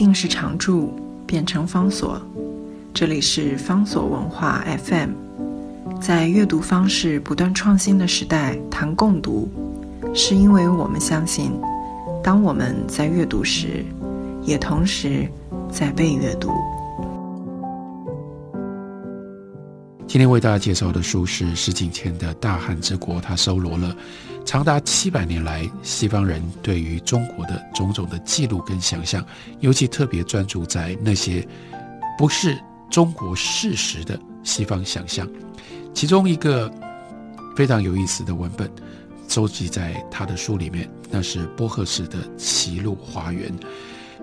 定是常驻，变成方所。这里是方所文化 FM。在阅读方式不断创新的时代，谈共读，是因为我们相信，当我们在阅读时，也同时在被阅读。今天为大家介绍的书是石景谦的《大汉之国》，他收罗了长达七百年来西方人对于中国的种种的记录跟想象，尤其特别专注在那些不是中国事实的西方想象。其中一个非常有意思的文本，收集在他的书里面，那是波赫士的《齐鲁花园》，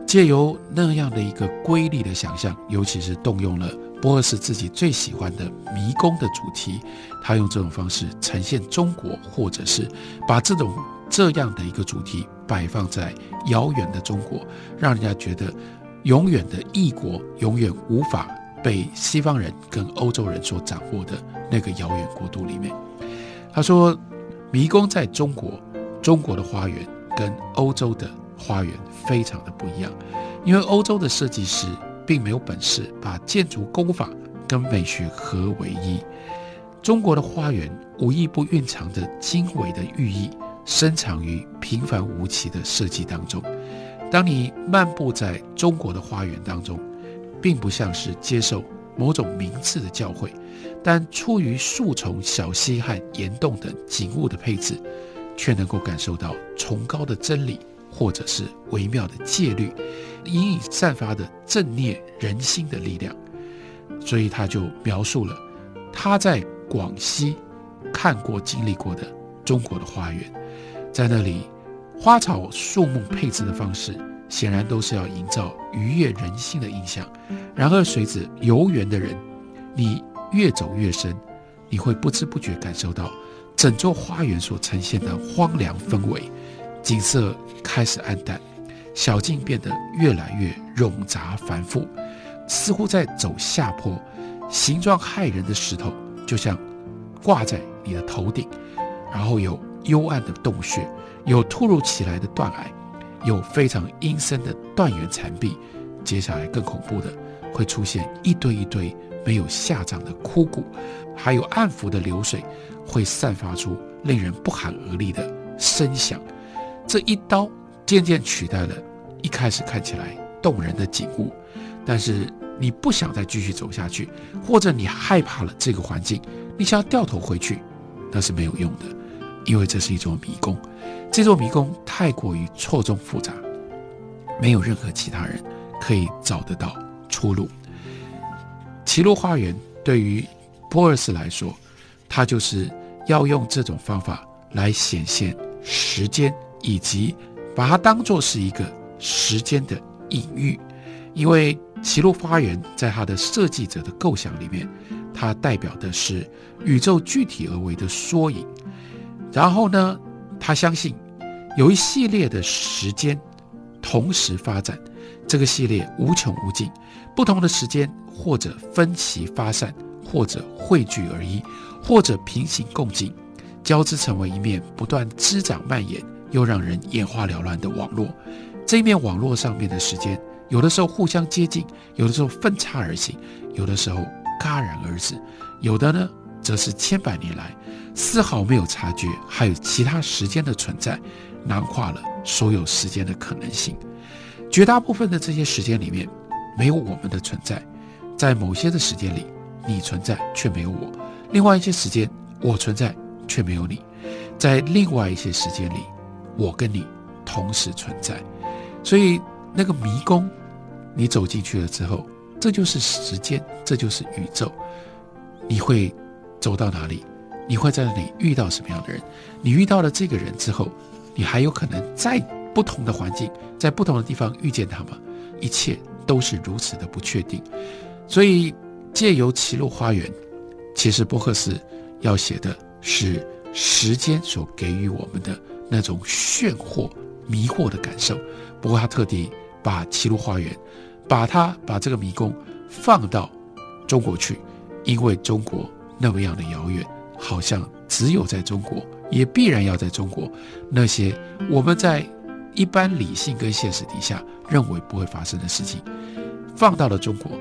借由那样的一个瑰丽的想象，尤其是动用了。波尔斯自己最喜欢的迷宫的主题，他用这种方式呈现中国，或者是把这种这样的一个主题摆放在遥远的中国，让人家觉得永远的异国，永远无法被西方人跟欧洲人所掌握的那个遥远国度里面。他说，迷宫在中国，中国的花园跟欧洲的花园非常的不一样，因为欧洲的设计师。并没有本事把建筑工法跟美学合为一。中国的花园无一不蕴藏着精微的寓意，深藏于平凡无奇的设计当中。当你漫步在中国的花园当中，并不像是接受某种名次的教诲，但出于树丛、小溪和岩洞等景物的配置，却能够感受到崇高的真理。或者是微妙的戒律，隐隐散发的正念人心的力量，所以他就描述了他在广西看过、经历过的中国的花园，在那里花草树木配置的方式，显然都是要营造愉悦人心的印象。然而，随着游园的人，你越走越深，你会不知不觉感受到整座花园所呈现的荒凉氛围。景色开始暗淡，小径变得越来越冗杂繁复，似乎在走下坡。形状骇人的石头就像挂在你的头顶，然后有幽暗的洞穴，有突如其来的断崖，有非常阴森的断垣残壁。接下来更恐怖的会出现一堆一堆没有下葬的枯骨，还有暗浮的流水会散发出令人不寒而栗的声响。这一刀渐渐取代了一开始看起来动人的景物，但是你不想再继续走下去，或者你害怕了这个环境，你想要掉头回去，那是没有用的，因为这是一座迷宫。这座迷宫太过于错综复杂，没有任何其他人可以找得到出路。奇洛花园对于波尔斯来说，他就是要用这种方法来显现时间。以及把它当作是一个时间的隐喻，因为奇洛花园在它的设计者的构想里面，它代表的是宇宙具体而为的缩影。然后呢，他相信有一系列的时间同时发展，这个系列无穷无尽，不同的时间或者分歧发散，或者汇聚而一，或者平行共进，交织成为一面不断滋长蔓延。又让人眼花缭乱的网络，这一面网络上面的时间，有的时候互相接近，有的时候分叉而行，有的时候戛然而止，有的呢，则是千百年来丝毫没有察觉，还有其他时间的存在，囊括了所有时间的可能性。绝大部分的这些时间里面，没有我们的存在，在某些的时间里，你存在却没有我；另外一些时间，我存在却没有你；在另外一些时间里。我跟你同时存在，所以那个迷宫，你走进去了之后，这就是时间，这就是宇宙。你会走到哪里？你会在那里遇到什么样的人？你遇到了这个人之后，你还有可能在不同的环境，在不同的地方遇见他吗？一切都是如此的不确定。所以借由齐鲁花园，其实波赫斯要写的是时间所给予我们的。那种炫惑、迷惑的感受。不过他特地把齐鲁花园，把它把这个迷宫放到中国去，因为中国那么样的遥远，好像只有在中国，也必然要在中国。那些我们在一般理性跟现实底下认为不会发生的事情，放到了中国，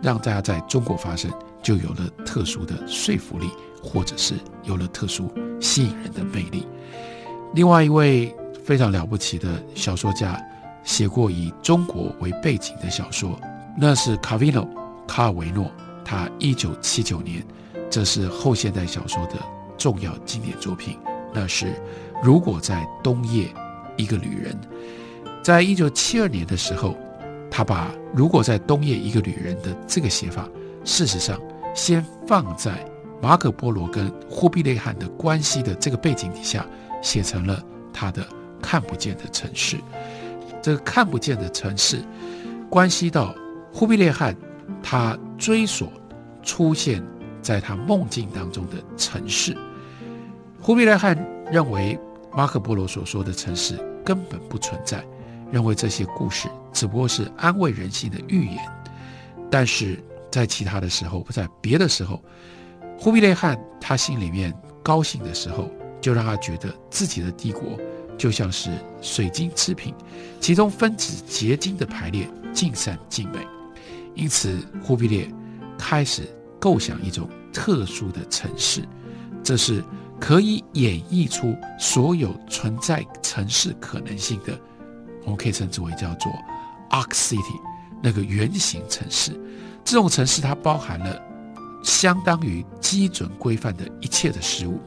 让大家在中国发生，就有了特殊的说服力，或者是有了特殊吸引人的魅力。另外一位非常了不起的小说家，写过以中国为背景的小说，那是卡维诺卡尔维诺。他一九七九年，这是后现代小说的重要经典作品，那是如果在冬夜，一个旅人。在一九七二年的时候，他把“如果在冬夜，一个旅人”的这个写法，事实上先放在马可波罗跟忽必烈汗的关系的这个背景底下，写成了他的看不见的城市。这个看不见的城市，关系到忽必烈汗，他追索出现在他梦境当中的城市。忽必烈汗认为马可波罗所说的城市根本不存在。认为这些故事只不过是安慰人心的寓言，但是在其他的时候，在别的时候，忽必烈汗他心里面高兴的时候，就让他觉得自己的帝国就像是水晶制品，其中分子结晶的排列尽善尽美。因此，忽必烈开始构想一种特殊的城市，这是可以演绎出所有存在城市可能性的。我们可以称之为叫做 Arc City，那个圆形城市。这种城市它包含了相当于基准规范的一切的事物。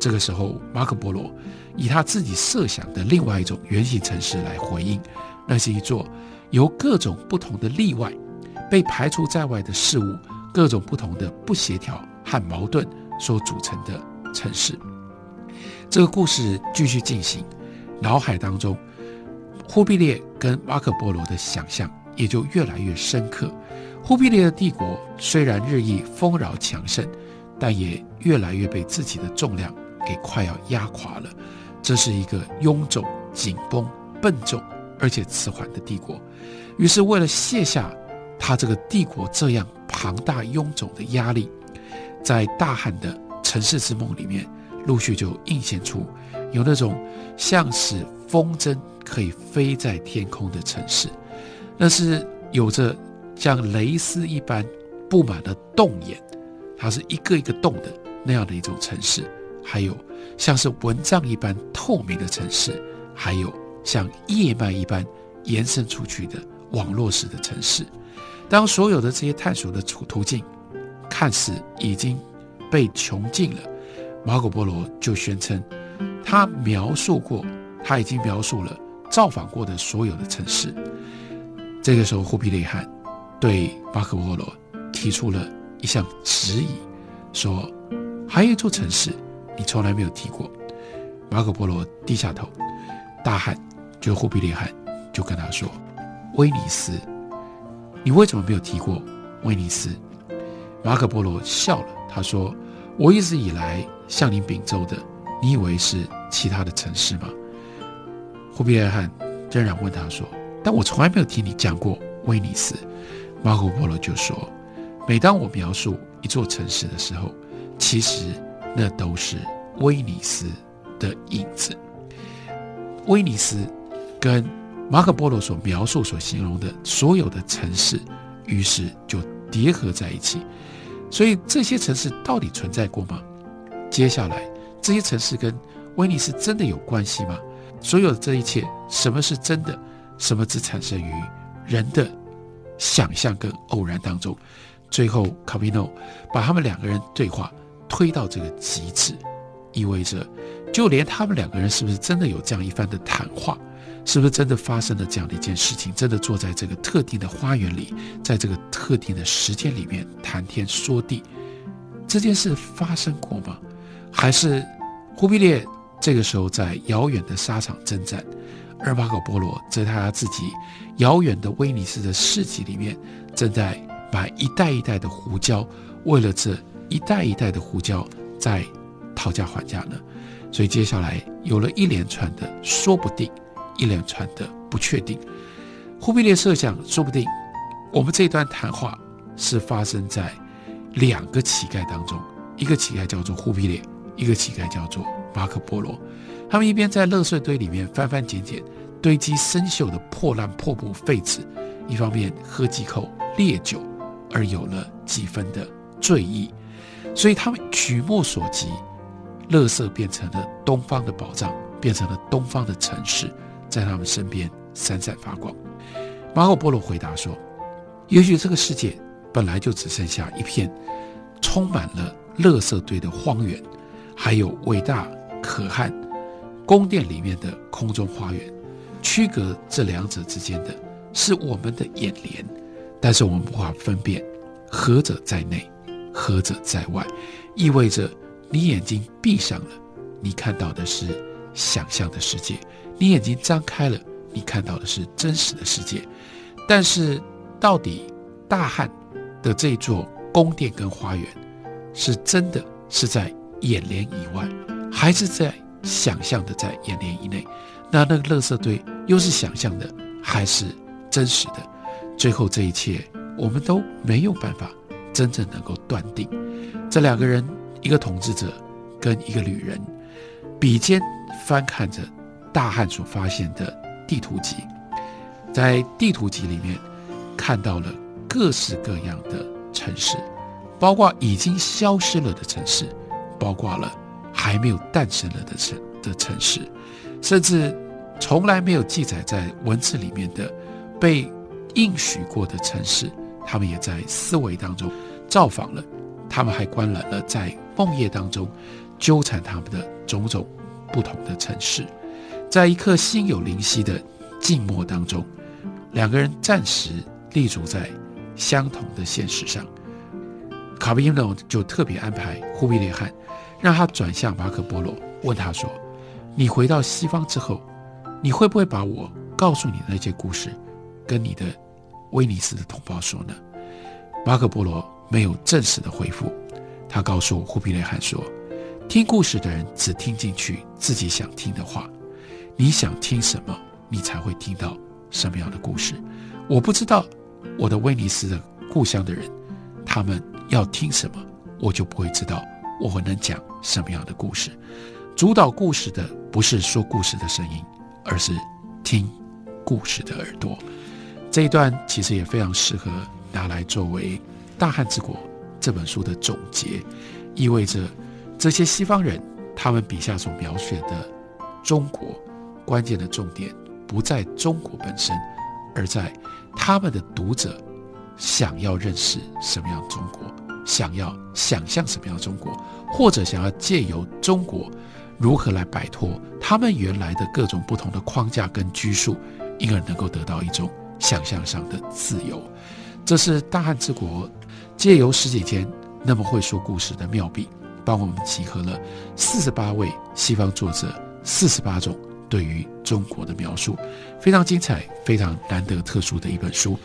这个时候，马可波罗以他自己设想的另外一种圆形城市来回应，那是一座由各种不同的例外、被排除在外的事物、各种不同的不协调和矛盾所组成的城市。这个故事继续进行，脑海当中。忽必烈跟马可波罗的想象也就越来越深刻。忽必烈的帝国虽然日益丰饶强盛，但也越来越被自己的重量给快要压垮了。这是一个臃肿、紧绷、笨重而且迟缓的帝国。于是，为了卸下他这个帝国这样庞大臃肿的压力，在大汉的城市之梦里面，陆续就映现出有那种像是风筝。可以飞在天空的城市，那是有着像蕾丝一般布满了洞眼，它是一个一个洞的那样的一种城市；还有像是蚊帐一般透明的城市；还有像叶脉一般延伸出去的网络式的城市。当所有的这些探索的途途径看似已经被穷尽了，马可波罗就宣称，他描述过，他已经描述了。造访过的所有的城市，这个时候，忽必烈汗对马可波罗提出了一项质疑，说：“还有一座城市你从来没有提过。”马可波罗低下头，大汗，就忽必烈汗就跟他说：“威尼斯，你为什么没有提过威尼斯？”马可波罗笑了，他说：“我一直以来向你禀奏的，你以为是其他的城市吗？”忽必烈汗仍然问他说：“但我从来没有听你讲过威尼斯。”马可波罗就说：“每当我描述一座城市的时候，其实那都是威尼斯的影子。威尼斯跟马可波罗所描述、所形容的所有的城市，于是就叠合在一起。所以这些城市到底存在过吗？接下来，这些城市跟威尼斯真的有关系吗？”所有的这一切，什么是真的，什么只产生于人的想象跟偶然当中？最后，卡米诺把他们两个人对话推到这个极致，意味着，就连他们两个人是不是真的有这样一番的谈话，是不是真的发生了这样的一件事情，真的坐在这个特定的花园里，在这个特定的时间里面谈天说地，这件事发生过吗？还是忽必烈？这个时候，在遥远的沙场征战，而马可波罗在他自己遥远的威尼斯的市集里面，正在买一袋一袋的胡椒，为了这一袋一袋的胡椒在讨价还价呢。所以接下来有了一连串的说不定，一连串的不确定。忽必烈设想，说不定我们这段谈话是发生在两个乞丐当中，一个乞丐叫做忽必烈，一个乞丐叫做。马可波罗，他们一边在垃圾堆里面翻翻捡捡，堆积生锈的破烂破布废纸，一方面喝几口烈酒，而有了几分的醉意。所以他们举目所及，垃圾变成了东方的宝藏，变成了东方的城市，在他们身边闪闪发光。马可波罗回答说：“也许这个世界本来就只剩下一片充满了垃圾堆的荒原，还有伟大可汗宫殿里面的空中花园。区隔这两者之间的是我们的眼帘，但是我们无法分辨何者在内。”何者在外，意味着你眼睛闭上了，你看到的是想象的世界；你眼睛张开了，你看到的是真实的世界。但是，到底大汉的这座宫殿跟花园，是真的是在眼帘以外，还是在想象的在眼帘以内？那那个垃圾堆又是想象的还是真实的？最后，这一切我们都没有办法。真正能够断定，这两个人，一个统治者跟一个旅人，笔尖翻看着大汉所发现的地图集，在地图集里面看到了各式各样的城市，包括已经消失了的城市，包括了还没有诞生了的城的城市，甚至从来没有记载在文字里面的被应许过的城市。他们也在思维当中造访了，他们还观览了在梦魇当中纠缠他们的种种不同的城市，在一刻心有灵犀的静默当中，两个人暂时立足在相同的现实上。卡比诺就特别安排忽必烈汗，让他转向马可波罗，问他说：“你回到西方之后，你会不会把我告诉你的那些故事，跟你的？”威尼斯的同胞说呢，马可波罗没有正式的回复。他告诉忽必烈汗说：“听故事的人只听进去自己想听的话。你想听什么，你才会听到什么样的故事。我不知道我的威尼斯的故乡的人，他们要听什么，我就不会知道我能讲什么样的故事。主导故事的不是说故事的声音，而是听故事的耳朵。”这一段其实也非常适合拿来作为《大汉之国》这本书的总结，意味着这些西方人他们笔下所描写的中国，关键的重点不在中国本身，而在他们的读者想要认识什么样的中国，想要想象什么样的中国，或者想要借由中国如何来摆脱他们原来的各种不同的框架跟拘束，因而能够得到一种。想象上的自由，这是大汉之国借由十几天那么会说故事的妙笔，帮我们集合了四十八位西方作者四十八种对于中国的描述，非常精彩，非常难得特殊的一本书。